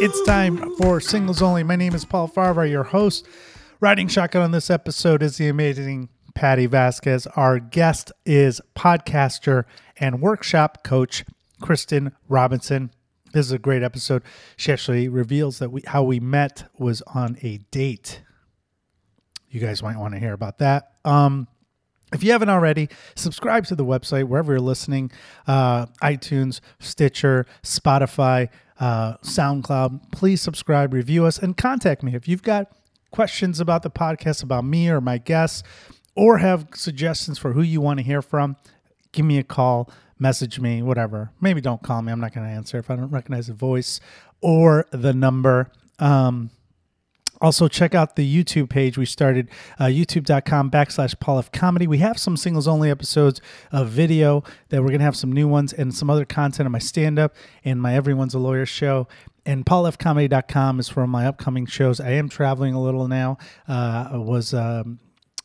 It's time for Singles Only. My name is Paul Farahvar, your host. Riding shotgun on this episode is the amazing Patti Vasquez. Our guest is podcaster and workshop coach Kristin Robinson. This is a great episode. She actually reveals that we how we met was on a date. You guys might want to hear about that. Um, if you haven't already, subscribe to the website wherever you're listening uh, iTunes, Stitcher, Spotify, uh, SoundCloud. Please subscribe, review us, and contact me. If you've got questions about the podcast, about me or my guests, or have suggestions for who you want to hear from, give me a call, message me, whatever. Maybe don't call me. I'm not going to answer if I don't recognize the voice or the number. Um, also, check out the YouTube page. We started uh, youtube.com backslash Paul F Comedy. We have some singles only episodes of video that we're going to have some new ones and some other content on my stand up and my Everyone's a Lawyer show. And paulfcomedy.com is for my upcoming shows. I am traveling a little now. Uh, I was. Um,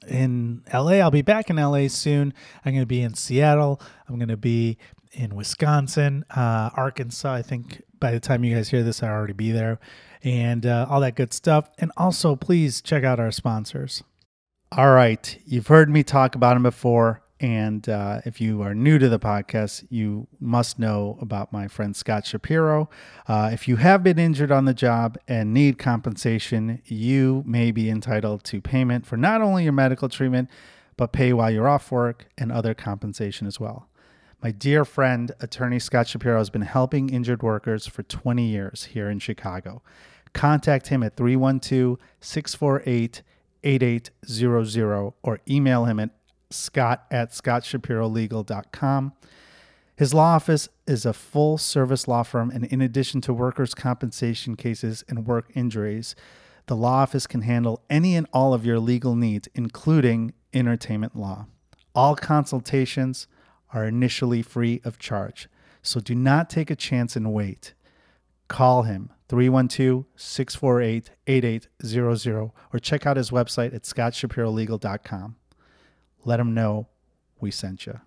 in LA. I'll be back in LA soon. I'm going to be in Seattle. I'm going to be in Wisconsin, uh, Arkansas. I think by the time you guys hear this, I'll already be there and uh, all that good stuff. And also, please check out our sponsors. All right. You've heard me talk about them before. And uh, if you are new to the podcast, you must know about my friend Scott Shapiro. Uh, if you have been injured on the job and need compensation, you may be entitled to payment for not only your medical treatment, but pay while you're off work and other compensation as well. My dear friend, attorney Scott Shapiro, has been helping injured workers for 20 years here in Chicago. Contact him at 312 648 8800 or email him at scott at scottshapirolegal.com. His law office is a full service law firm, and in addition to workers' compensation cases and work injuries, the law office can handle any and all of your legal needs, including entertainment law. All consultations are initially free of charge, so do not take a chance and wait. Call him 312 648 8800 or check out his website at scottshapirolegal.com. Let him know we sent you.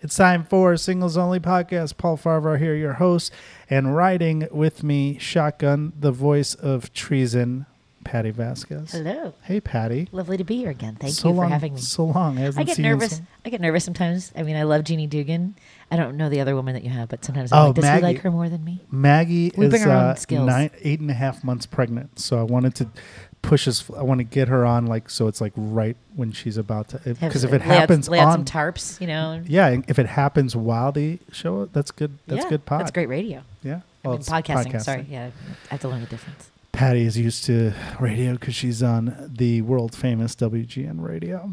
It's time for Singles Only Podcast. Paul Farahvar here, your host, and riding with me, shotgun, the voice of treason, Patti Vasquez. Hello. Hey, Patti. Lovely to be here again. Thank so you for long, having me. So long. Hasn't I get seen you in nervous. I get nervous sometimes. I mean, I love Jeannie Dugan. I don't know the other woman that you have, but sometimes I'm Oh, like, does Maggie. he like her more than me? Maggie We is uh, nine, eight and a half months pregnant, so I wanted to push us. I want to get her on like so it's like right when she's about to. Because if it lay out- happens lay out some on, tarps, you know. yeah, if it happens while they show it, that's good. That's Yeah, good pod. That's great radio. Yeah, I mean, it's podcasting, Sorry, yeah, I have to learn the difference. Patti is used to radio because she's on the world famous WGN radio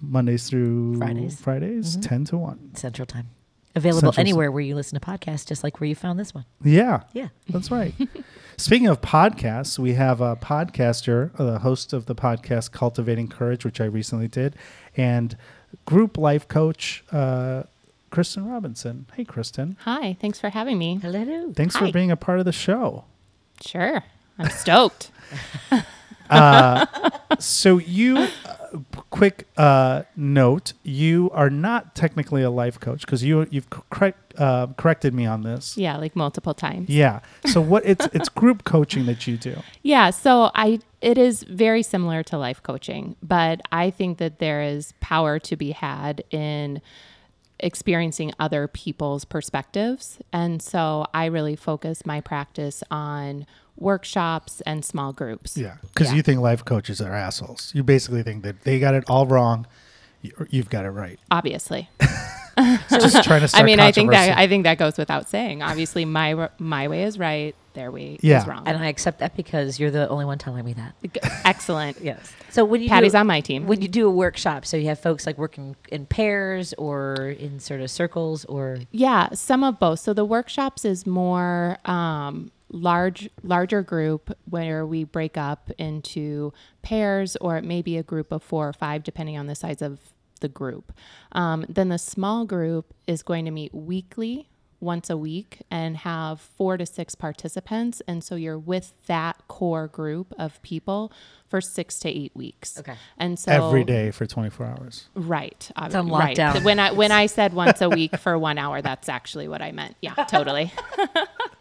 Mondays through Fridays. Fridays, Mhm. ten to one. Central Time, available Central- anywhere where you listen to podcasts, just like where you found this one. Yeah, Yeah. That's right. Speaking of podcasts, we have a podcaster, uh, the host of the podcast Cultivating Courage, which I recently did, and group life coach uh, Kristin Robinson. Hey, Kristin. Hi, thanks for having me. Hello. Thanks for being a part of the show. Sure. I'm stoked. So, you, uh, quick uh, note, you are not technically a life coach because you you've uh, corrected me on this. yeah, like multiple times. Yeah. So what it's it's group coaching that you do. Yeah, so I it is very similar to life coaching, but I think that there is power to be had in experiencing other people's perspectives. And so I really focus my practice on workshops and small groups. Yeah, because Yeah. you think life coaches are assholes. You basically think that they got it all wrong. you- You've got it right. Obviously. Just trying to. Start I mean, I think that. I think that goes without saying. Obviously, my my way is right, their way Yeah. is wrong. And I accept that because you're the only one telling me that. Excellent. Yes. So when you Patti's do, on my team. When you do a workshop, so you have folks like working in pairs or in sort of circles or Yeah, some of both. So the workshops is more um, large, larger group where we break up into pairs, or it may be a group of four or five, depending on the size of the group. Um, then the small group is going to meet weekly. Once a week and have four to six participants. And so you're with that core group of people for six to eight weeks. Okay. And so every day for 24 hours. Right. It's on right. lockdown. When I when I said once a week for one hour, that's actually what I meant. Yeah, totally.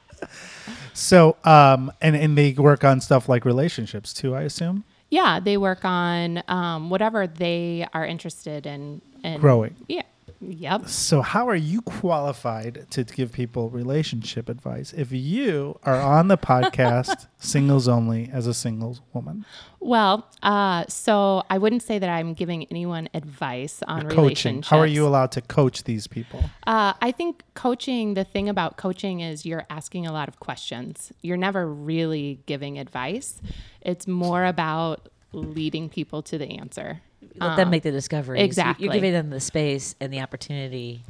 So, um, and and they work on stuff like relationships too, I assume. Yeah, they work on um, whatever they are interested in. in Growing. Yeah. Yep. So, how are you qualified to give people relationship advice if you are on the podcast Singles Only as a single woman? Well, uh, so I wouldn't say that I'm giving anyone advice on Coaching. How are you allowed to coach these people? Uh, I think coaching, the thing about coaching is you're asking a lot of questions. You're never really giving advice. It's more about leading people to the answer. Let them um, make the discovery. Exactly. You're giving them the space and the opportunity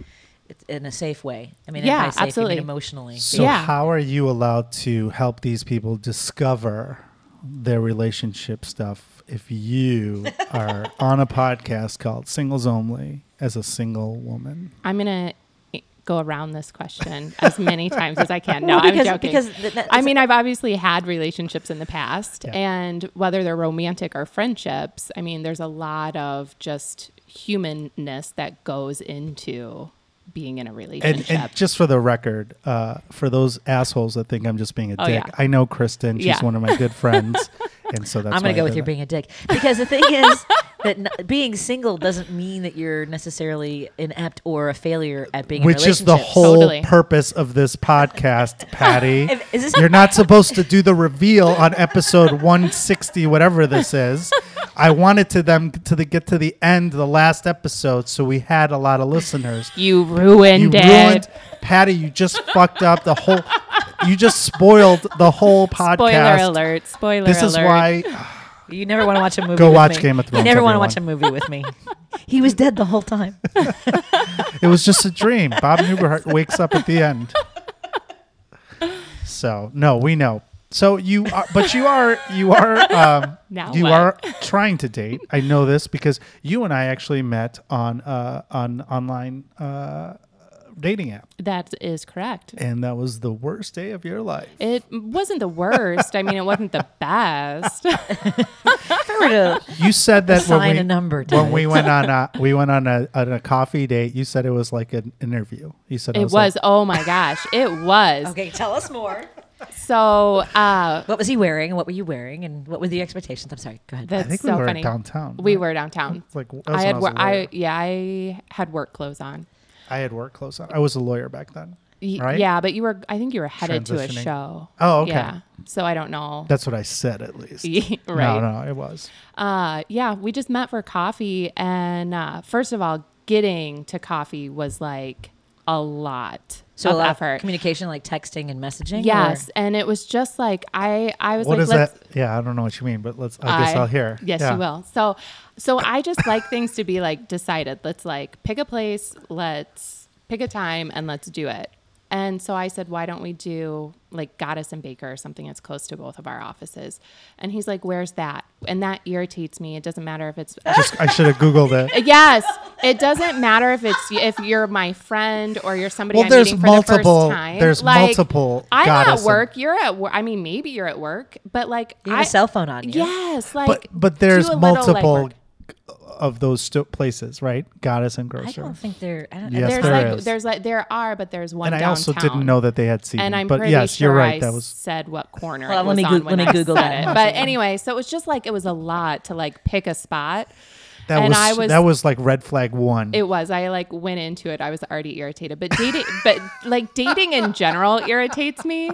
in a safe way. I mean, Yeah, and safe, absolutely. Mean emotionally. So, Yeah. how are you allowed to help these people discover their relationship stuff if you are on a podcast called Singles Only as a single woman? I'm going to go around this question as many times as I can. No, Well, I'm joking. because th- that- I mean, I've obviously had relationships in the past, Yeah. and whether they're romantic or friendships, I mean, there's a lot of just humanness that goes into being in a relationship. and just for the record, uh, for those assholes that think I'm just being a Oh, dick, yeah. I know Kristin. She's Yeah. one of my good friends, and so that's I'm going to go I with did you being a dick because the thing is that n- being single doesn't mean that you're necessarily inept or a failure at being Which in is the whole Totally. purpose of this podcast, Patti. If- is this- You're not supposed to do the reveal on episode 160, whatever this is. I wanted to them to the, get to the end, the last episode, so we had a lot of listeners. you ruined You it. ruined, Patti. You just fucked up the whole. You just spoiled the whole podcast. Spoiler alert! Spoiler alert. This alert! is why You never want to watch a movie. Go with watch me. Game of Thrones. You Thrones, never want to watch a movie with me. he was dead the whole time. it was just a dream. Bob Newhart wakes up at the end. So no, we know. So you are, but you are, you are, um, Now you what? are trying to date. I know this because you and I actually met on uh, on online uh, dating app, that is correct. and that was the worst day of your life. It wasn't the worst. I mean, it wasn't the best. If I were to You said that when we a number to when we went on a we went on a on a coffee date. You said it was like an interview. You said It was, like- Oh my gosh, it was. Okay, tell us more. So uh, What was he wearing? What were you wearing? And what were the expectations? I'm sorry. Go ahead. that's I think so we were funny. downtown. We right? were downtown. It's like that was I had was wor- a I yeah I had work clothes on. I had work clothes on. I was a lawyer back then. Y- Right? Yeah, but you were. I think you were headed to a show. Oh, okay. Yeah. So I don't know. That's what I said at least. right. No, no, it was. Uh, yeah, we just met for coffee, and uh, first of all, getting to coffee was like a lot So of a lot effort. of communication, like texting and messaging. Yes, and it was just like I, I was What like, is let's. that? Yeah, I don't know what you mean, but let's. I guess I- I'll hear. Yes, Yeah. you will. So, so I just like things to be like decided. Let's like pick a place. Let's pick a time and let's do it. And so I said, why don't we do like Goddess and Baker or something that's close to both of our offices? And he's like, where's that? And that irritates me. It doesn't matter if it's Just, I should have googled it. Yes, it doesn't matter if it's if you're my friend or you're somebody Well, I'm there's meeting for multiple- the first time. there's Like, multiple I'm goddess at and- work. You're at work. I mean, maybe you're at work, but like You have I- a cell phone on you. Yes, like But but there's do little multiple legwork. Of those sto- places, right? Goddess and I don't think they're. I don't, Yes, there's there like is. there's like there are, but there's one and I also didn't know that they had seating. And I'm but pretty yes, sure you're right. I that was said what corner Hold it on, let was me on when let me I Google that. it. But anyway, so it was just like it was a lot to like pick a spot. that and was, I was- that was like red flag one. It was. I like went into it. I was already irritated. But dating, but like dating in general irritates me.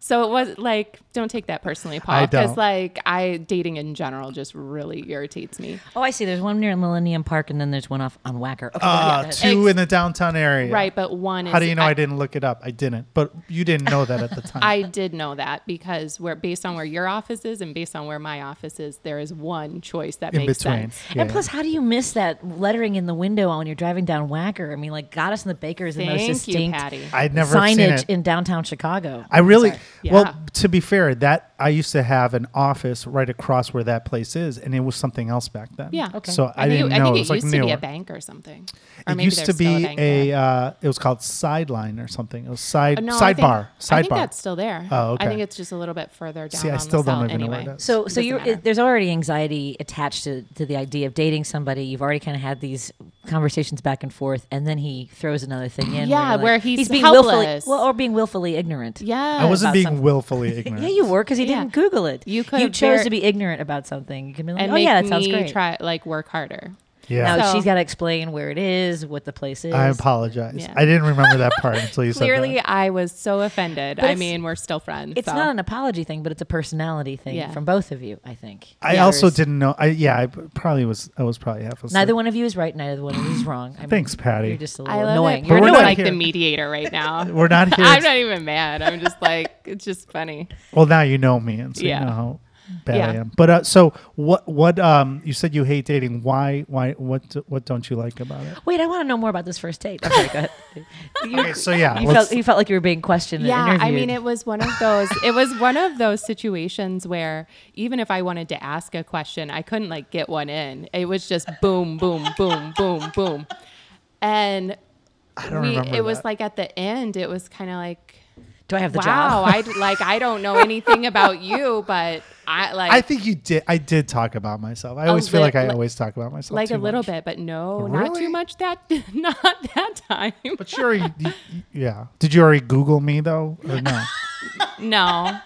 So it was like, don't take that personally, I Paul, because like I dating in general just really irritates me. Oh, I see. There's one near Millennium Park, and then there's one off on Wacker. Okay, Ah, yeah, two Ex- in the downtown area. Right, but one is. How do you know I, I, didn't look it up? I didn't, but you didn't know that at the time. I did know that because we're based on where your office is and based on where my office is, there is one choice that in makes between. sense. Yeah, And plus, how do you miss that lettering in the window when you're driving down Wacker? I mean, like Goddess and the Baker is the most Thank you, distinct Patti. I'd never seen signage it. in downtown Chicago. I really Sorry. well. To be fair, that I used to have an office right across where that place is, and it was something else back then. Yeah. Okay. So I, think didn't it, know I think it it, was like used to be a bank or something. Or It maybe used to be bank a. Uh, it was called Sideline or something. It was side Uh, no, I think- sidebar. I think that's still there. Oh, okay. I think it's just a little bit further down. See, I still the don't south even know where anyway. it is. So, so you're matter. it, there's already anxiety attached to, to the idea of dating somebody. You've already kind of had these conversations back and forth, and then he throws another thing in. Yeah, you're where he's being willfully, well, or being willfully ignorant. Yeah. I wasn't being something. willfully ignorant. You were because he Yeah. didn't Google it. You You chose to be ignorant about something. You can be like, and oh yeah, that sounds great. try like work harder. Yeah. Now So- she's got to explain where it is, what the place is. I apologize. Yeah. I didn't remember that part until you Clearly, said that. I was so offended. But I it's- mean, we're still friends. It's so. not an apology thing, but it's a personality thing Yeah. from both of you. I think. I Yeah, also there's- didn't know. I yeah, I probably was. I was probably half asleep. Neither one of you is right. Neither one of you is wrong. I mean, Thanks, Patti. You're just a I little love annoying. it. You're But we're not annoying. like the mediator right now. We're not here. I'm not even mad. I'm just like it's just funny. well, now you know me, and so Yeah. you know how bad I am. But uh, so what? What? Um, you said you hate dating. Why? Why? What? What don't you like about it? Wait, I want to know more about this first date. Okay, go ahead. You, Okay, so yeah, you felt you felt like you were being questioned. Yeah, and I mean, it was one of those. It was one of those situations where even if I wanted to ask a question, I couldn't like get one in. It was just boom, boom, boom, boom, boom, and I don't we. remember. It was like at the end, it was kind of like, Do I have the wow, job? I d- like I don't know anything about you, but I like I think you did. I did talk about myself. I always feel lit- like I li- always talk about myself. like too a little much. bit, but no, not too much. That not that time. But you already, y- y- yeah. Did you already Google me though, or no? No,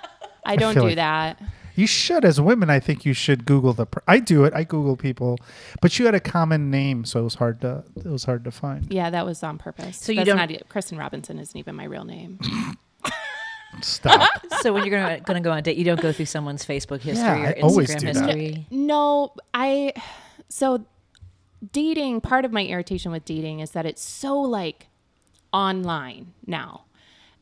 I don't feel do like- that. You should, as women, I think you should Google the. Per- I do it. I Google people, but you had a common name, so it was hard to. It was hard to find. Yeah, that was on purpose. So you That's don't- Not, Kristin Robinson isn't even my real name. Stop. so when you're gonna gonna go on a date, you don't go through someone's Facebook history Yeah, or I always Instagram do that. history. No, I. So, dating. Part of my irritation with dating is that it's so like online now,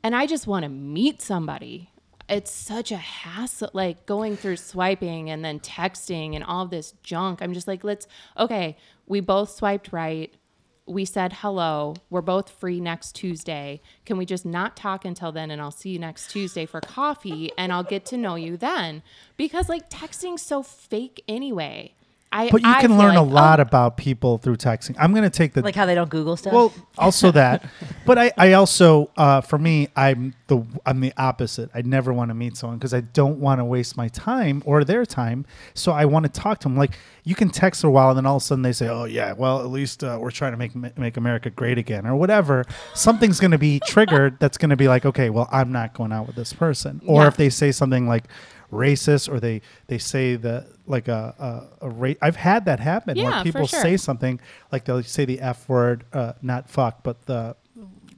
and I just want to meet somebody. It's such a hassle, like going through swiping and then texting and all this junk. I'm just like, let's. Okay, we both swiped right. We said hello. We're both free next Tuesday. Can we just not talk until then? And I'll see you next Tuesday for coffee and I'll get to know you then. Because like texting's so fake anyway. I, But you I can learn a lot oh, about people through texting. I'm going to take the Like how they don't Google stuff. well, also that, but I, I also, uh, for me, I'm the I'm the opposite. I never want to meet someone because I don't want to waste my time or their time. So I want to talk to them. Like you can text for a while, and then all of a sudden they say, "Oh yeah, well at least uh, we're trying to make make America great again," or whatever. Something's going to be triggered. That's going to be like, okay, well I'm not going out with this person. Or Yeah. if they say something like racist or they they say the like a a, a ra- I've had that happen Yeah, where people sure. say something like they'll say the f word uh, not fuck but the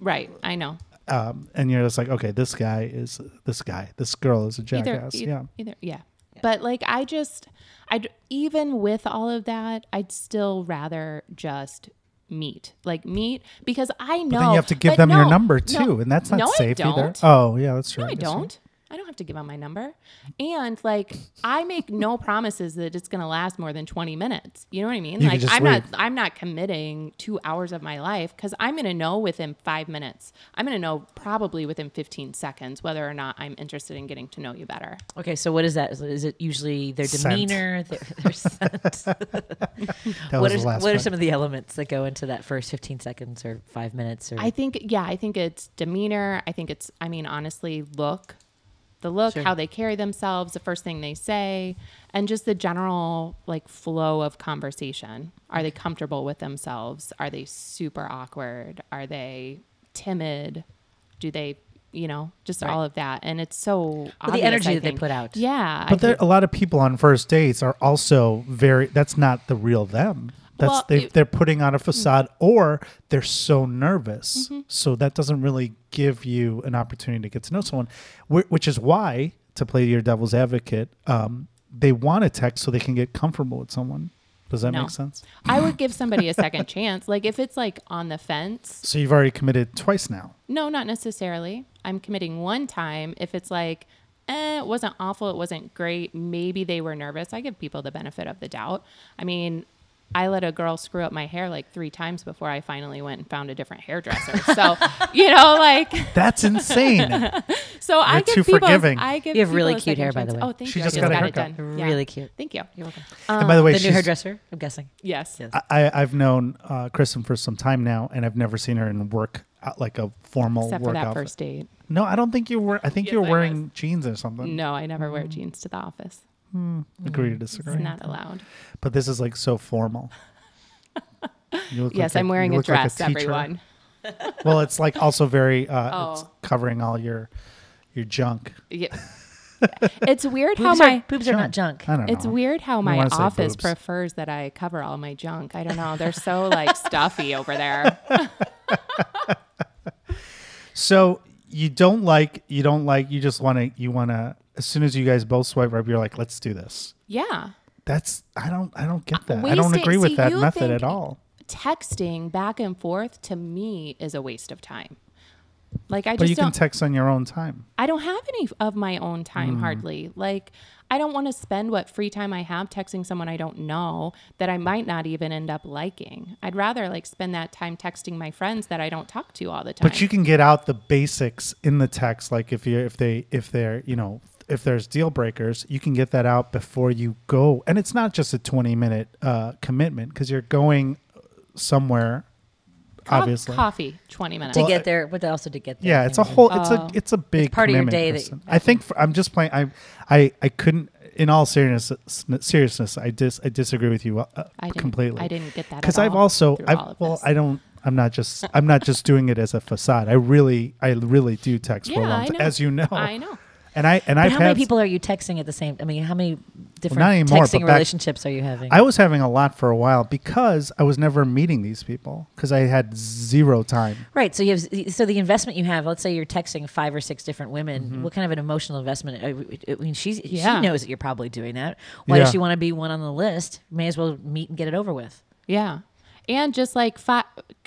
right. I know. um, and you're just like okay this guy is this guy this girl is a Either, jackass e- yeah either, yeah. But like, I just, I even with all of that, I'd still rather just meet, like meet, because I know. but then you have to give but them your no, number no, too and that's not no, I safe either don't. oh yeah that's true No, I guess don't. I don't have to give out my number. And like I make no promises that it's going to last more than 20 minutes. You know what I mean? You like I'm leave. not I'm not committing 2 hours of my life cuz I'm going to know within 5 minutes. I'm going to know probably within 15 seconds whether or not I'm interested in getting to know you better. okay, so what is that? Is it- Is it usually their Scent. demeanor? Their, their scent? what are, what are some of the elements that go into that first 15 seconds or five minutes? Or I think yeah, I think it's demeanor. I think it's I mean honestly, look. The look, Sure. how they carry themselves, the first thing they say, and just the general like flow of conversation. Are they comfortable with themselves? Are they super awkward? Are they timid? Do they, you know, just Right. all of that. And it's so Well, the energy I that they put out. Yeah. But there, a lot of people on first dates are also very that's not the real them that's Well, they, it- they're putting on a facade or they're so nervous Mm-hmm. so that doesn't really give you an opportunity to get to know someone which is why to play your devil's advocate um, they want to text so they can get comfortable with someone does that No. make sense I would give somebody a second chance. Like if it's like on the fence, so you've already committed twice now No, not necessarily. I'm committing one time. If it's like, eh, it wasn't awful, it wasn't great, maybe they were nervous. I give people the benefit of the doubt. I mean, I let a girl screw up my hair like three times before I finally went and found a different hairdresser. So, you know, like, that's insane so I You're give too people, forgiving. I give You have really cute second hair, by the way. Oh, thank She you. just I got a got it done. Yeah. Really cute. Thank you. You're welcome. and by the way the she's, new hairdresser, I'm guessing. Yes. Yes. I, I've known uh, Kristin for some time now, and I've never seen her in work uh, like a formal Except for that outfit. first date. No, I don't think you were. I think Yes, you were I wearing jeans or something. No, I never wear jeans to the office. Agree to disagree. It's not allowed. But this is like so formal. You look yes, like I'm wearing you a look like dress, teacher. everyone. Well, it's like also very. Uh, It's Oh. covering all your your junk. Yeah. it's weird how my are, boobs are not junk. I don't know. it's weird how I my wanna office prefers that I cover all my junk. I don't know. They're so like stuffy over there. So you don't like you don't like you just want to you want to as soon as you guys both swipe right, you're like, let's do this. Yeah. That's I don't I don't get that. I don't agree with see, that method at all. Texting back and forth to me is a waste of time. Like I But just you can text on your own time. I don't have any of my own time mm. hardly. Like I don't want to spend what free time I have texting someone I don't know that I might not even end up liking. I'd rather like spend that time texting my friends that I don't talk to all the time. But you can get out the basics in the text, like if you if they if they're you know if there's deal breakers, you can get that out before you go, and it's not just a 20 minute uh, commitment because you're going somewhere. Co- obviously, coffee 20 minutes. to get there, but also to get there. yeah, it's a whole it's Oh. a it's a big part of your commitment, day that- Kristin. I think for, I'm just playing. I I I couldn't. In all seriousness, seriousness, I dis I disagree with you uh, I completely. I didn't get that because I've also I've, all of well this. I don't I'm not just I'm not just doing it as a facade. I really I really do text for a Yeah, long I time, as you know. I know. And I and I've how had many people are you texting at the same? I mean, how many different not anymore, texting but back- relationships are you having? I was having a lot for a while because I was never meeting these people because I had zero time. right. So you have so the investment you have. Let's say you're texting five or six different women. Mm-hmm. What kind of an emotional investment? I I mean, she's Yeah. she knows that you're probably doing that. Why Yeah. does she want to be one on the list? May as well meet and get it over with. Yeah. And just like fi-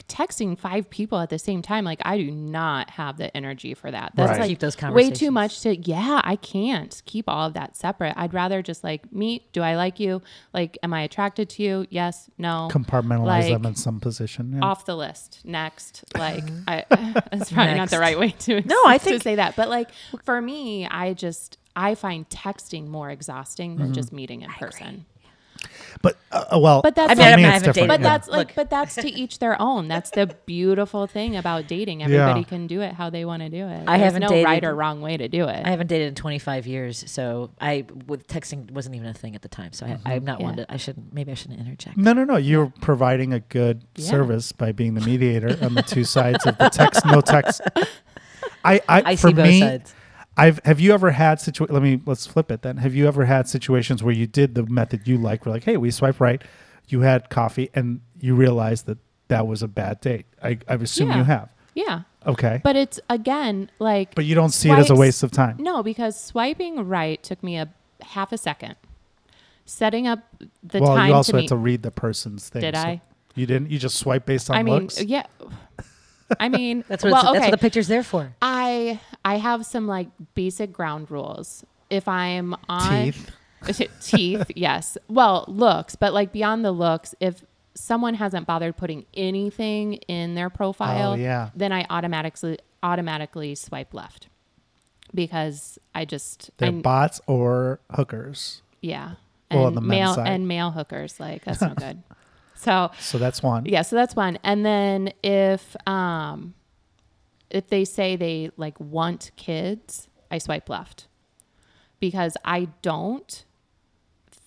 texting five people at the same time, like I do not have the energy for that. That's Right. like Keep those way too much to, yeah, I can't keep all of that separate. I'd rather just like meet. Do I like you? Like, am I attracted to you? Yes, no. Compartmentalize Like, them in some position. yeah. Off the list. Next. Like, I, that's probably not the right way to, No, I to think- say that. But like, for me, I just, I find texting more exhausting Mm-hmm. than just meeting in person. But uh, well, But that's I for mean, I haven't it's dated But yeah. that's like, Look. but that's to each their own. That's the beautiful thing about dating. Everybody can do it how they want to do it. I There's haven't no dated- right or wrong way to do it. I haven't dated in 25 years, so I with texting wasn't even a thing at the time. So I, I'm not one to. I shouldn't. Maybe I shouldn't interject. No, no, no. You're providing a good Yeah. service by being the mediator on the two sides of the text, no text. I, I, I for see both me, sides. I've have you ever had situ? Let me let's flip it then. Have you ever had situations where you did the method you like? We're like, hey, we swipe right. You had coffee, and you realized that that was a bad date. I, I assume Yeah. you have. yeah, Okay, but, but it's again like but you don't see it as a swipes- waste of time. No, because swiping right took me a half a second. Setting up the well, time you also to had meet. to read the person's thing. Did so I? You didn't. You just swipe based on I mean, looks. yeah. I mean, That's what. well, it's, okay. That's what the picture's there for. I I have some like basic ground rules. If I'm on Teeth. teeth, yes. Well, looks, but like beyond the looks, if someone hasn't bothered putting anything in their profile, Oh, yeah. then I automatically automatically swipe left because I just They're I, bots or hookers. yeah. Well, on And male side. and male hookers like that's no good. So So that's one. yeah, so that's one. And then if um if they say they like want kids, I swipe left. Because I don't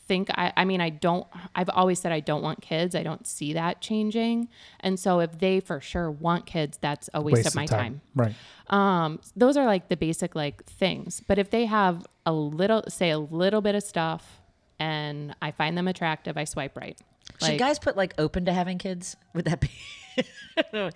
think I I mean I don't I've always said I don't want kids. I don't see that changing. And so if they for sure want kids, that's a waste, of my time. Right. Um those are like the basic like things. But if they have a little say a little bit of stuff and I find them attractive, I swipe right. Should Like- guys put like open to having kids? Would that be?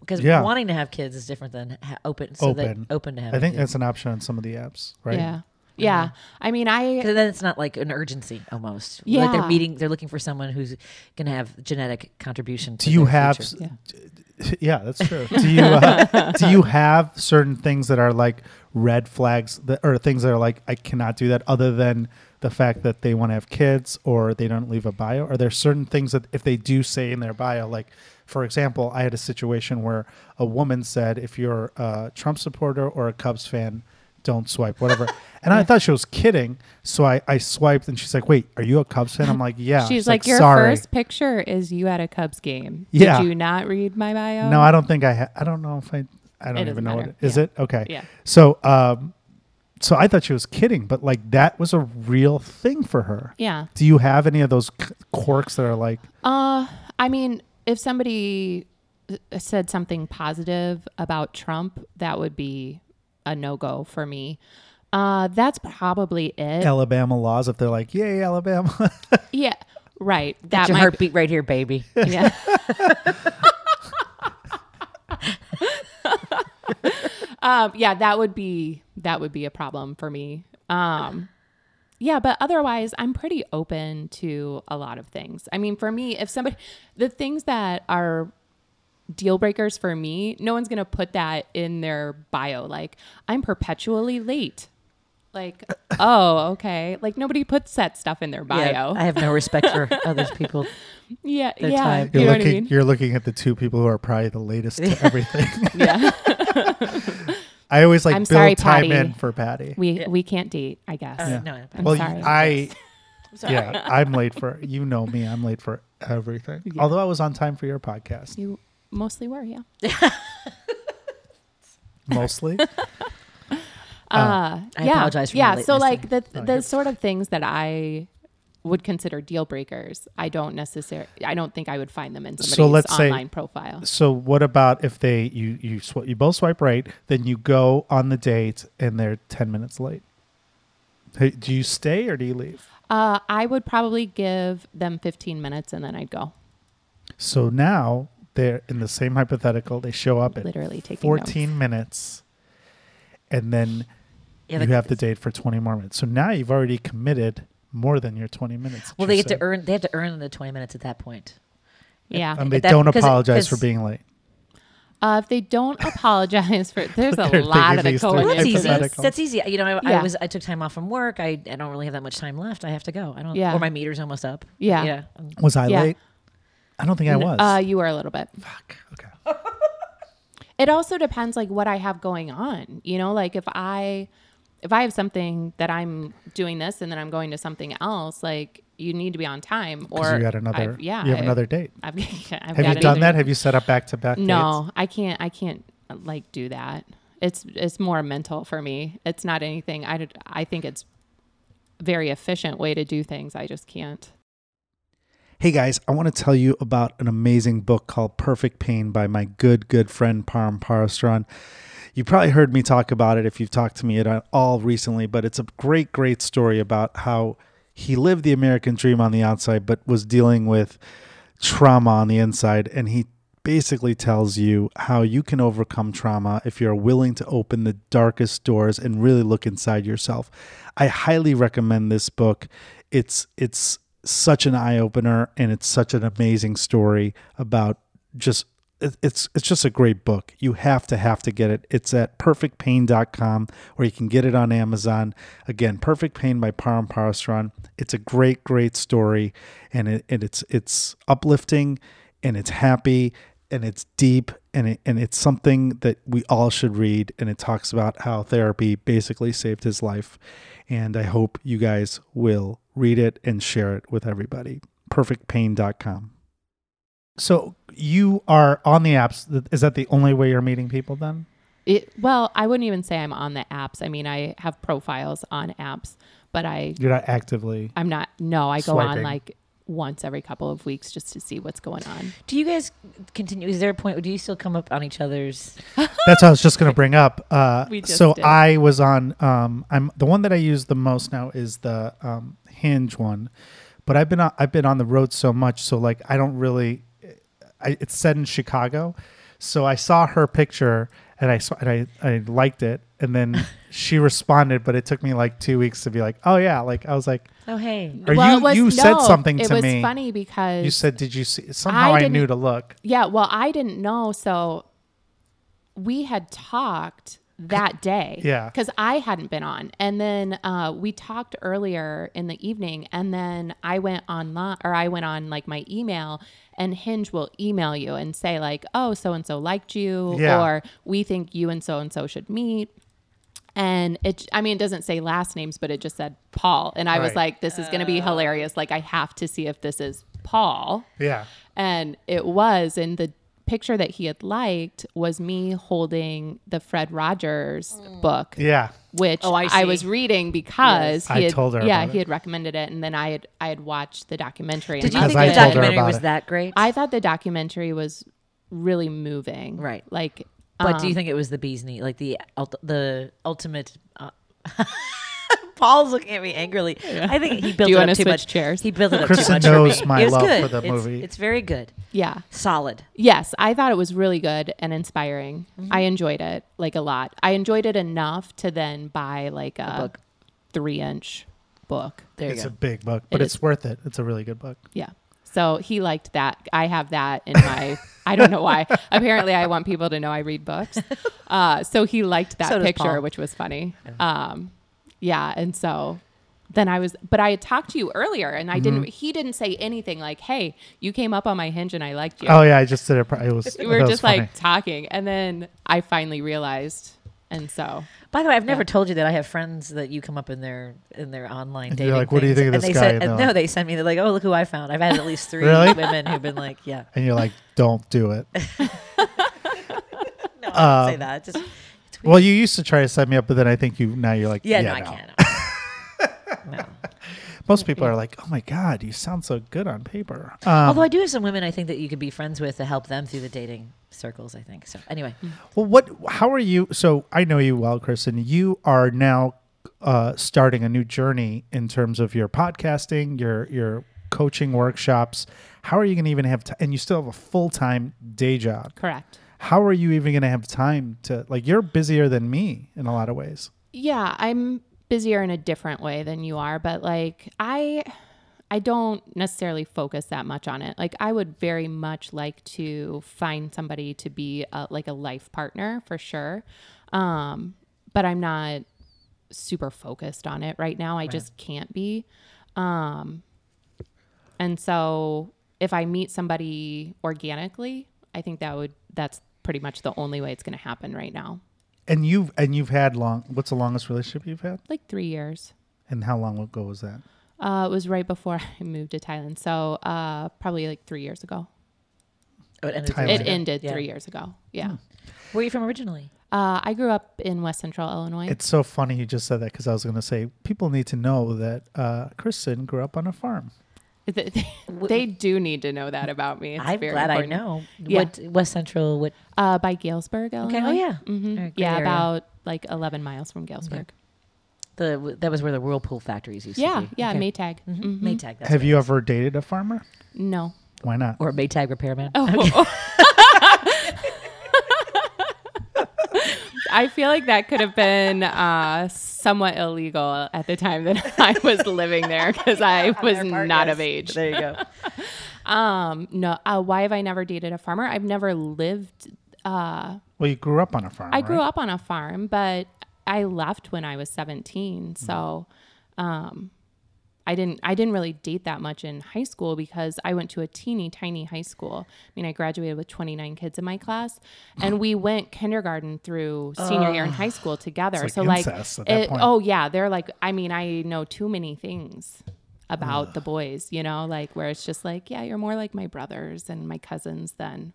Because Yeah. wanting to have kids is different than ha- open. So Open. That open to having I think kids. that's an option on some of the apps, right? Yeah. Yeah. I mean, I, Because then it's not like an urgency almost. Like they're Yeah. meeting, they're looking for someone who's going to have genetic contribution. To Do you their have? future. Yeah. Yeah, that's true. do you uh, do you have certain things that are like red flags that or things that are like I cannot do that other than the fact that they want to have kids or they don't leave a bio? Are there certain things that if they do say in their bio, like for example, I had a situation where a woman said, if you're a Trump supporter or a Cubs fan, don't swipe, whatever. And I thought she was kidding. So I, I swiped and she's like, wait, are you a Cubs fan? I'm like, yeah. she's like, your sorry. first picture is you at a Cubs game. Yeah. Did you not read my bio? No, I don't think I. Ha- I don't know if I. I don't even know what it is. Yeah. It okay. Yeah. So, um, so I thought she was kidding, but like that was a real thing for her. Yeah. Do you have any of those quirks that are like? Uh, I mean, if somebody uh, said something positive about Trump, that would be a no go for me. Uh, that's probably it. Alabama laws, if they're like, yay, Alabama. yeah, right. That That's your might heartbeat right here, baby. Yeah. um, yeah, that would be that would be a problem for me. Um, yeah, but otherwise, I'm pretty open to a lot of things. I mean, for me, if somebody, the things that are deal breakers for me, no one's gonna put that in their bio. Like, I'm perpetually late. Like, oh, okay. Like nobody puts that stuff in their bio. Yeah, I have no respect for other people. Yeah, their yeah. time. You You're know what I looking. mean? You're looking at the two people who are probably the latest to everything. Yeah. I always like I'm build sorry, time Patti. in for Patti. We Yeah. we can't date, I guess. Uh, No, I'm well, sorry. I I'm sorry. yeah, I'm late for. You know me. I'm late for everything. Yeah. Although I was on time for your podcast, You mostly were, yeah. mostly. Uh, I yeah. apologize for my yeah. So lateness like the Oh, the sort of things that I would consider deal breakers, I don't necessarily. I don't think I would find them in somebody's So let's say- profile. So what about if they you you sw- you both swipe right, then you go on the date and they're ten minutes late? Hey, do you stay or do you leave? Uh, I would probably give them 15 minutes and then I'd go. So now they're in the same hypothetical. They show up at Literally taking 14 notes. minutes, and then Yeah, you have the date for 20 more minutes. So now you've already committed more than your 20 minutes. Well, they get to earn. They have to earn the twenty minutes at that point. Yeah. And they that- don't 'cause it- apologize for 'cause- being late. Uh, if they don't apologize for, there's a lot of the these code. Well, that's easy. That's easy. You know, I, I was I took time off from work. I, I don't really have that much time left. I have to go. I don't. Yeah. Or my meter's almost up. Yeah. Yeah. Was I Yeah. late? I don't think I was. Uh, you were a little bit. Fuck. Okay. it also depends like what I have going on. You know, like if I if I have something that I'm doing this and then I'm going to something else, like you need to be on time. Or you got another. I've- yeah, You have I- another date. I've, I've Have you done that? Have you set up back to back? No, I can't. I can't like do that. It's it's more mental for me. It's not anything. I did- I think it's very efficient way to do things. I just can't. Hey guys, I want to tell you about an amazing book called Perfect Pain by my good, good friend Param Parastron. You probably heard me talk about it if you've talked to me at all recently, but it's a great, great story about how he lived the American dream on the outside, but was dealing with trauma on the inside. And he basically tells you how you can overcome trauma if you're willing to open the darkest doors and really look inside yourself. I highly recommend this book. It's it's such an eye opener and it's such an amazing story about just it's it's just a great book. You have to have to get it. It's at perfectpain.com or you can get it on Amazon. Again, Perfect Pain by Param Parasran. It's a great great story and it and it's it's uplifting and it's happy and it's deep and it, and it's something that we all should read and it talks about how therapy basically saved his life and I hope you guys will read it and share it with everybody. perfectpain.com. So you are on the apps. Is that the only way you're meeting people then? It, well, I wouldn't even say I'm on the apps. I mean, I have profiles on apps, but I You're not actively. I'm not. No, I go on like once every couple of weeks just to see what's going on. Do you guys continue? Is there a point? Do you still come up on each other's? That's what I was just going to bring up. Uh, We just so did. I was on. Um, I'm the one that I use the most now is the um, Hinge one, but I've been on, I've been on the road so much, so like I don't really. I, it's set in Chicago, so I saw her picture and I saw and I, I liked it, and then she responded, but it took me like two weeks to be like, oh yeah, like I was like, Oh hey. Or well, you- was, you said no, something it to was me. funny because you said, did you see? Somehow I I, knew to look. Yeah, well, I didn't know. So we had talked that day. Yeah. Because I hadn't been on. And then uh, we talked earlier in the evening. And then I went online or I went on like my email and Hinge will email you and say, like, oh, so and so liked you. Yeah. Or we think you and so and so should meet. And it, I mean, it doesn't say last names, but it just said Paul. And I was like, this is going to be hilarious. Like, I have to see if this is Paul Yeah. and it was and the picture that he had liked was me holding the Fred Rogers book, Yeah. which Oh, I I, was reading because I he had, told her yeah, about he it. had recommended it, and then I had I had watched the documentary. Did and you think I the it. documentary was it. that great? I thought the documentary was really moving. Right. Like, but do you um, think it was the bee's knee, like the the ultimate? Uh, Paul's looking at me angrily. I think he built you it up too much. chairs? He built it up Kristin too much knows for me. my it was love good. for the it's, movie. It's very good, Yeah. solid. Yes, I thought it was really good and inspiring. Mm-hmm. I enjoyed it like a lot. I enjoyed it enough to then buy like a, book. three inch book. There It's you a big book, but It it's is. worth it. It's a really good book. Yeah. So he liked that. I have that in my. I don't know why. Apparently, I want people to know I read books. Uh, so he liked that So picture, Paul. which was funny. Um, yeah, and so then I was, but I had talked to you earlier, and I didn't. He didn't say anything like, "Hey, you came up on my hinge, and I liked you." Oh yeah, I just did it. pro- It was. we were was just funny. like talking, and then I finally realized, and so By the way, I've never told you that I have friends that you come up in their in their online And dating. you're like, "What do you things," think of and this they guy?" Said, And and no, they send me. They're like, "Oh, look who I found." I've had at least three Really? women who've been like, "Yeah, and you're like, don't do it. no, I Um, didn't say that." Just it's weird. well, you used to try to set me up, but then I think you now you're like, yeah, yeah, no, I can't. no. Most people are like, oh my god, you sound so good on paper. Um, Although I do have some women I think that you could be friends with to help them through the dating circles. I think so. Anyway, Well, what? How are you? So I know you well, Kristin. You are now uh, starting a new journey in terms of your podcasting, your your coaching workshops. How are you going to even have time? And you still have a full time day job. correct. How are you even going to have time to like? You're busier than me in a lot of ways. Yeah, I'm busier in a different way than you are, but like I I don't necessarily focus that much on it. Like I would very much like to find somebody to be a, like a life partner for sure. Um but I'm not super focused on it right now. I just can't be. Um and so if I meet somebody organically, I think that would that's pretty much the only way it's going to happen right now. And you've and you've had long. What's the longest relationship you've had? Like 3 years. And how long ago was that? Uh, it was right before I moved to Thailand. So uh, probably like three years ago. oh, it ended. Thailand. It ended Yeah. three years ago. Yeah. Where are you from originally? Uh, I grew up in West Central Illinois. It's so funny you just said that because I was going to say people need to know that uh, Kristin grew up on a farm. They- they do need to know that about me. It's I'm very glad important. I know. Yeah. What West Central? What? Uh, by Galesburg, Illinois. Okay. Oh yeah. hmm All right, great Yeah, area. about like 11 miles from Galesburg. The that was where the whirlpool factories used Yeah, to be. yeah, Okay. Maytag. Mhm. Mhm. Maytag. That's Have you ever dated a farmer? No. Why not? or a Maytag repairman? Oh. I feel like that could have been uh, somewhat illegal at the time that I was living there because I was not yes. of age. There you go. Um, no. Uh, why have I never dated a farmer? I've never lived. Uh, Well, you grew up on a farm. I grew up on a farm, but I left when I was 17. Mm-hmm. So, um, I didn't. I didn't really date that much in high school because I went to a teeny tiny high school. I mean, I graduated with 29 kids in my class, and we went kindergarten through senior year in high school together. like so, like, incest at that it- oh yeah, they're like. I mean, I know too many things about the boys. You know, like where it's just like, yeah, you're more like my brothers and my cousins than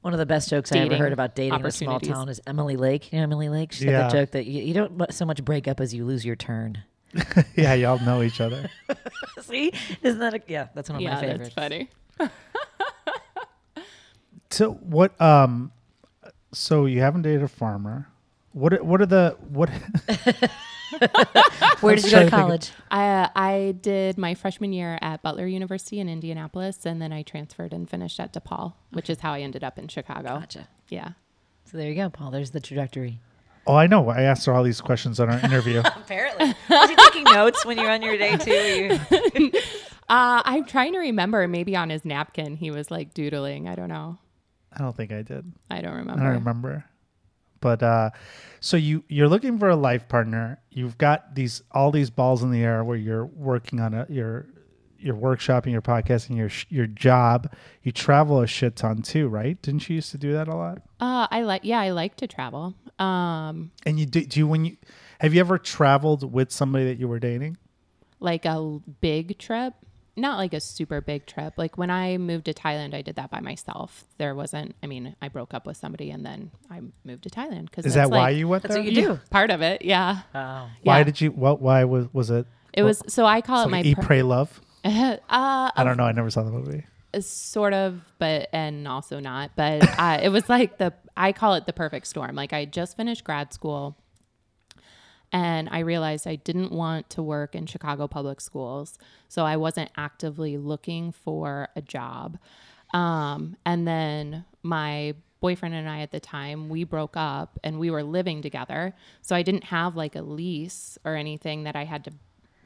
One of the best jokes I ever heard about dating in a small town is Emily Lake. You know Emily Lake? She Yeah. had the joke that you, you don't so much break up as you lose your turn. yeah, y'all know each other. See? Isn't that a, yeah, that's one of yeah, my favorites. that's funny. So what? Um, so you haven't dated a farmer. What? are- What are the what? Where did you go to think to of- college? I uh, I did my freshman year at Butler University in Indianapolis, and then I transferred and finished at DePaul, which is how I ended up in Chicago. Gotcha. Yeah. So there you go, Paul. There's the trajectory. Oh, I know. I asked her all these questions on our interview. Apparently. Was you taking notes when you're on your day too? You, Uh, I'm trying to remember. Maybe on his napkin he was like doodling. I don't know. I don't think I did. I don't remember. I remember. don't remember. But uh, so you you're looking for a life partner. You've got these all these balls in the air where you're working on a your your workshopping, your podcasting, your your job. You travel a shit ton too, right? Didn't you used to do that a lot? Uh, I like. Yeah, I like to travel. Um, And you do, do you when you have you ever traveled with somebody that you were dating? like a big trip. not like a super big trip. Like when I moved to Thailand, I did that by myself. There wasn't. I mean, I broke up with somebody and then I moved to Thailand because Is that why you went That's there? what you do. part of it? Yeah. Oh. Why Yeah. did you? What? Why was was it? It was so I call It's it my like Eat, per- Pray, Love. uh, I don't know. I never saw the movie. sort of but and also not but uh, it was like the i call it the perfect storm like i just finished grad school and i realized i didn't want to work in chicago public schools so i wasn't actively looking for a job um, and then my boyfriend and i at the time we broke up and we were living together so i didn't have like a lease or anything that i had to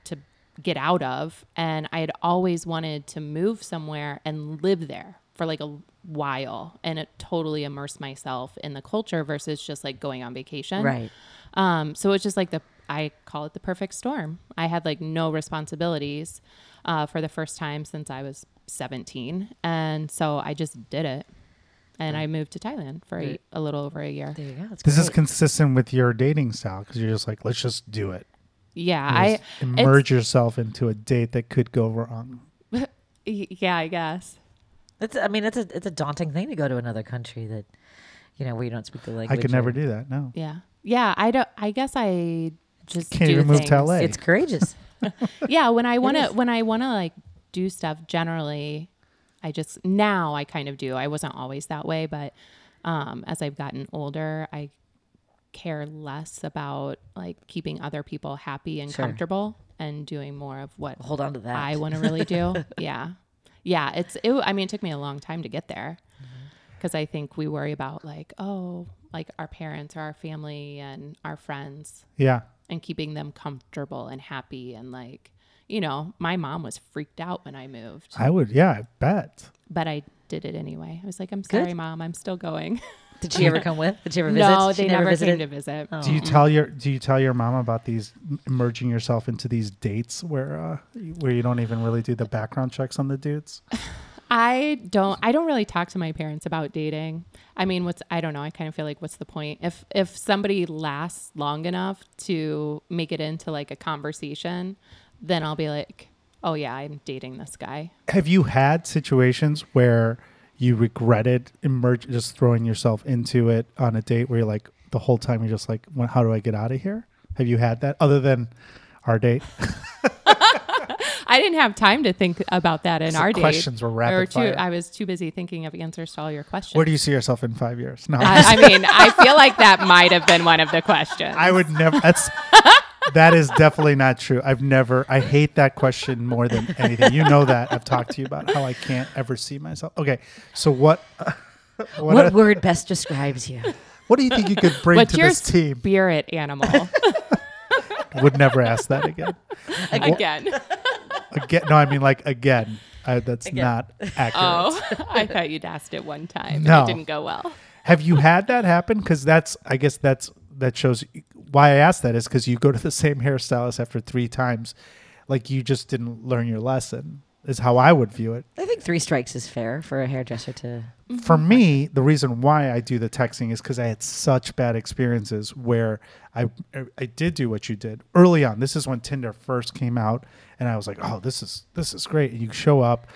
to get out of and i had always wanted to move somewhere and live there for like a while and it totally immerse myself in the culture versus just like going on vacation Right. um, so it's just like the I call it the perfect storm. I had like no responsibilities uh, for the first time since I was 17, and so I just did it. And I moved to Thailand for a, a little over a year. There you go. That's This is consistent with your dating style because you're just like, let's just do it. Yeah, You I merge yourself into a date that could go wrong. yeah, I guess. It's, I mean, it's a it's a daunting thing to go to another country that, you know, where you don't speak the language. I could never or- do that. No. Yeah, yeah. I don't. I guess I just Can't do even move to. LA. It's courageous. yeah when i want to when i want to like do stuff generally i just now i kind of do i wasn't always that way but um as i've gotten older i care less about like keeping other people happy and Sure. comfortable and doing more of what Hold on to that. i want to really do yeah yeah it's it, i mean it took me a long time to get there mm-hmm. because i think we worry about like oh like our parents or our family and our friends Yeah. and keeping them comfortable and happy and like you know my mom was freaked out when i moved I would. Yeah, I bet. but i did it anyway i was like i'm sorry Good. mom i'm still going Did she ever come with? Did she ever visit? no She they never, visited? came to visit Oh. Do you tell your Do you tell your mom about these merging yourself into these dates where uh where you don't even really do the background checks on the dudes? i don't i don't really talk to my parents about dating i mean what's i don't know i kind of feel like what's the point if if somebody lasts long enough to make it into like a conversation then i'll be like oh yeah i'm dating this guy Have you had situations where you regretted emerge just throwing yourself into it on a date where you're like the whole time you're just like, "When- how do I get out of here? Have you had that other than our date? I didn't have time to think about that in our date. questions were rapid Or too, fire. I was too busy thinking of answers to all your questions. Where do you see yourself in five years? No, I, I mean, I feel like that might have been one of the questions. I would never. That's that is definitely not true. I've never. I hate that question more than anything. You know that. I've talked to you about how I can't ever see myself. Okay, so what? what, What word best describes you? what do you think you could bring What's to your this team? spirit animal? Would never ask that again. Again. Again? No, I mean like again. I, that's Again. not accurate. Oh, I thought you'd asked it one time. No. And it didn't go well. Have you had that happen? Because that's. I guess that's that shows why I asked that is because you go to the same hairstylist after three times, like you just didn't learn your lesson. Is how I would view it. I think three strikes is fair for a hairdresser to. Mm-hmm. for me, the reason why I do the texting is because I had such bad experiences where I I did do what you did early on. This is when Tinder first came out, and I was like, "Oh, this is this is great." And you show up,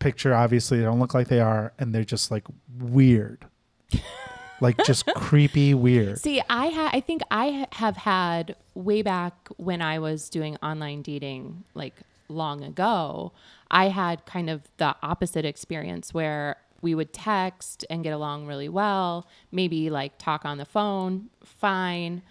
picture obviously they don't look like they are, and they're just like weird, like just creepy weird. See, I ha- I think I have had way back when I was doing online dating, like long ago. I had kind of the opposite experience where we would text and get along really well, maybe like talk on the phone, fine,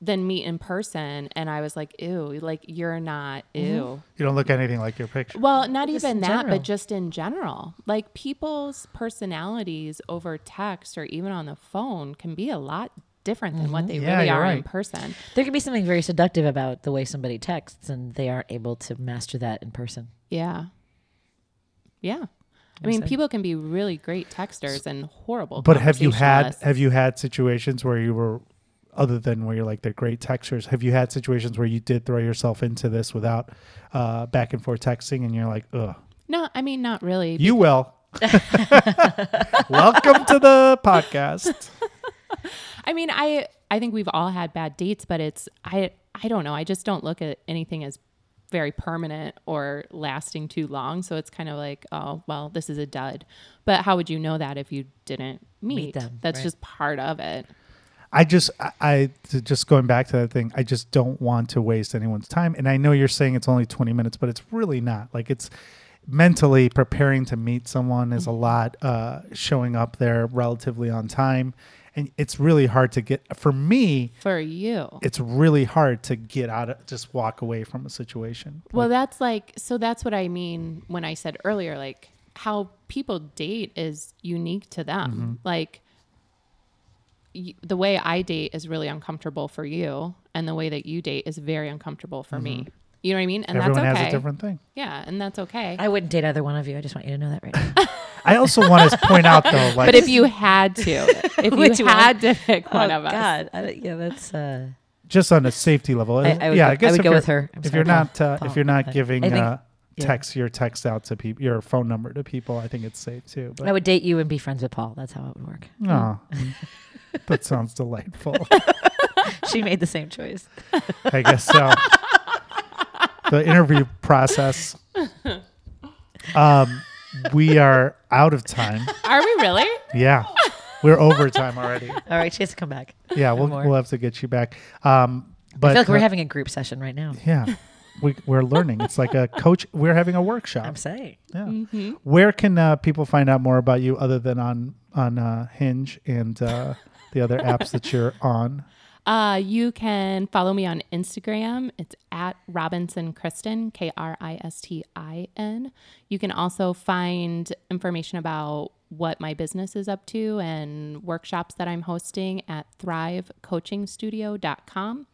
then meet in person, and I was like, "Ew, like you're not mm-hmm. ew." You don't look anything like your picture. Well, not Just even that, general. but just in general. Like people's personalities over text or even on the phone can be a lot different than what mm-hmm. they Yeah, really you're are in person. There can be something very seductive about the way somebody texts, and they aren't able to master that in person. Yeah. Yeah. I mean, people can be really great texters and horrible. But have you had have you had situations where you were other than where you're like they're great textures. have you had situations where you did throw yourself into this without uh, back and forth texting and you're like, ugh. No, I mean, not really. You will. Welcome to the podcast. I mean, I I think we've all had bad dates, but it's I I don't know. I just don't look at anything as very permanent or lasting too long. So it's kind of like, oh, well, this is a dud. But how would you know that if you didn't meet? them, That's right. just part of it. I just, I, I just going back to that thing, I just don't want to waste anyone's time. And I know you're saying it's only 20 minutes, but it's really not. Like it's mentally preparing to meet someone is a lot, uh, showing up there relatively on time. And it's really hard to get, for me, For you. it's really hard to get out of, just walk away from a situation. Well, that's like, so that's what I mean when I said earlier, like how people date is unique to them. Mm-hmm. Like the way I date is really uncomfortable for you, and the way that you date is very uncomfortable for me. You know what I mean? And Mm-hmm. Everyone that's okay. has a different thing. yeah, and that's okay. I wouldn't date either one of you. I just want you to know that right now. I also want to point out though, like, but if you had to, if Which you one? had to pick one oh of us, God, I, yeah, that's. Uh, just on a safety level, I- I would yeah, go- I guess I would go with her. I'm if sorry, you're Paul. not, uh, Paul. if you're not giving think- uh, yeah. text your text out to people, your phone number to people, I think it's safe too. But I would date you and be friends with Paul. That's how it would work. Aw, that sounds delightful. she made the same choice. I guess so. the interview process. Um, we are out of time. are we really? Yeah, we're over time already. All right, she has to come back. Yeah, we'll more. we'll have to get you back. Um, but I feel like we're uh, having a group session right now. yeah, we we're learning. It's like a coach. We're having a workshop. I'm saying. Yeah. Mm-hmm. Where can uh, people find out more about you other than on on uh, Hinge and uh, the other apps that you're on? Uh, you can follow me on Instagram. It's at Robinson Kristin, K R I S T I N. You can also find information about what my business is up to and workshops that I'm hosting at thrivecoachingstudio.com.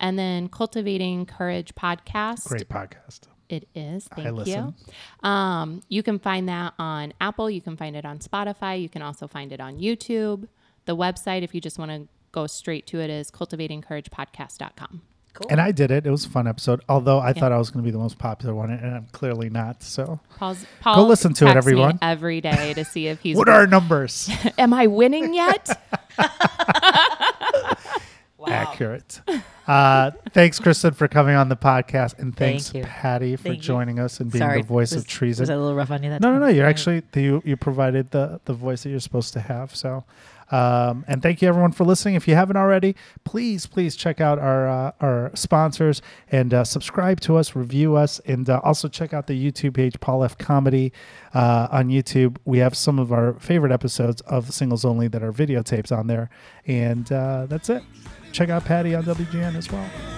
And then Cultivating Courage podcast. Great podcast. It is. I Thank listen. you. Um, you can find that on Apple. You can find it on Spotify. You can also find it on YouTube. The website, if you just want to go straight to it, is cultivatingcouragepodcast.com. Cool. And I did it. It was a fun episode. Although I thought I was going to be the most popular one, and I'm clearly not. So, Paul's, Paul listen to it, texts me everyone. every day to see if he's. what are our numbers? Am I winning yet? wow. Accurate. Uh, thanks, Kristin, for coming on the podcast, and thanks, Thank. Patti, for Thank you. joining us and being Sorry, the voice was, of treason. Was that a little rough on you? That No, no, time? no. You're All right. actually you you provided the the voice that you're supposed to have. So, um, and thank you everyone for listening. If you haven't already, please please check out our uh, our sponsors and uh, subscribe to us, review us, and uh, also check out the YouTube page Paul F Comedy uh, on YouTube. We have some of our favorite episodes of Singles Only that are videotapes on there, and uh, that's it. Check out Patti on WGN as well.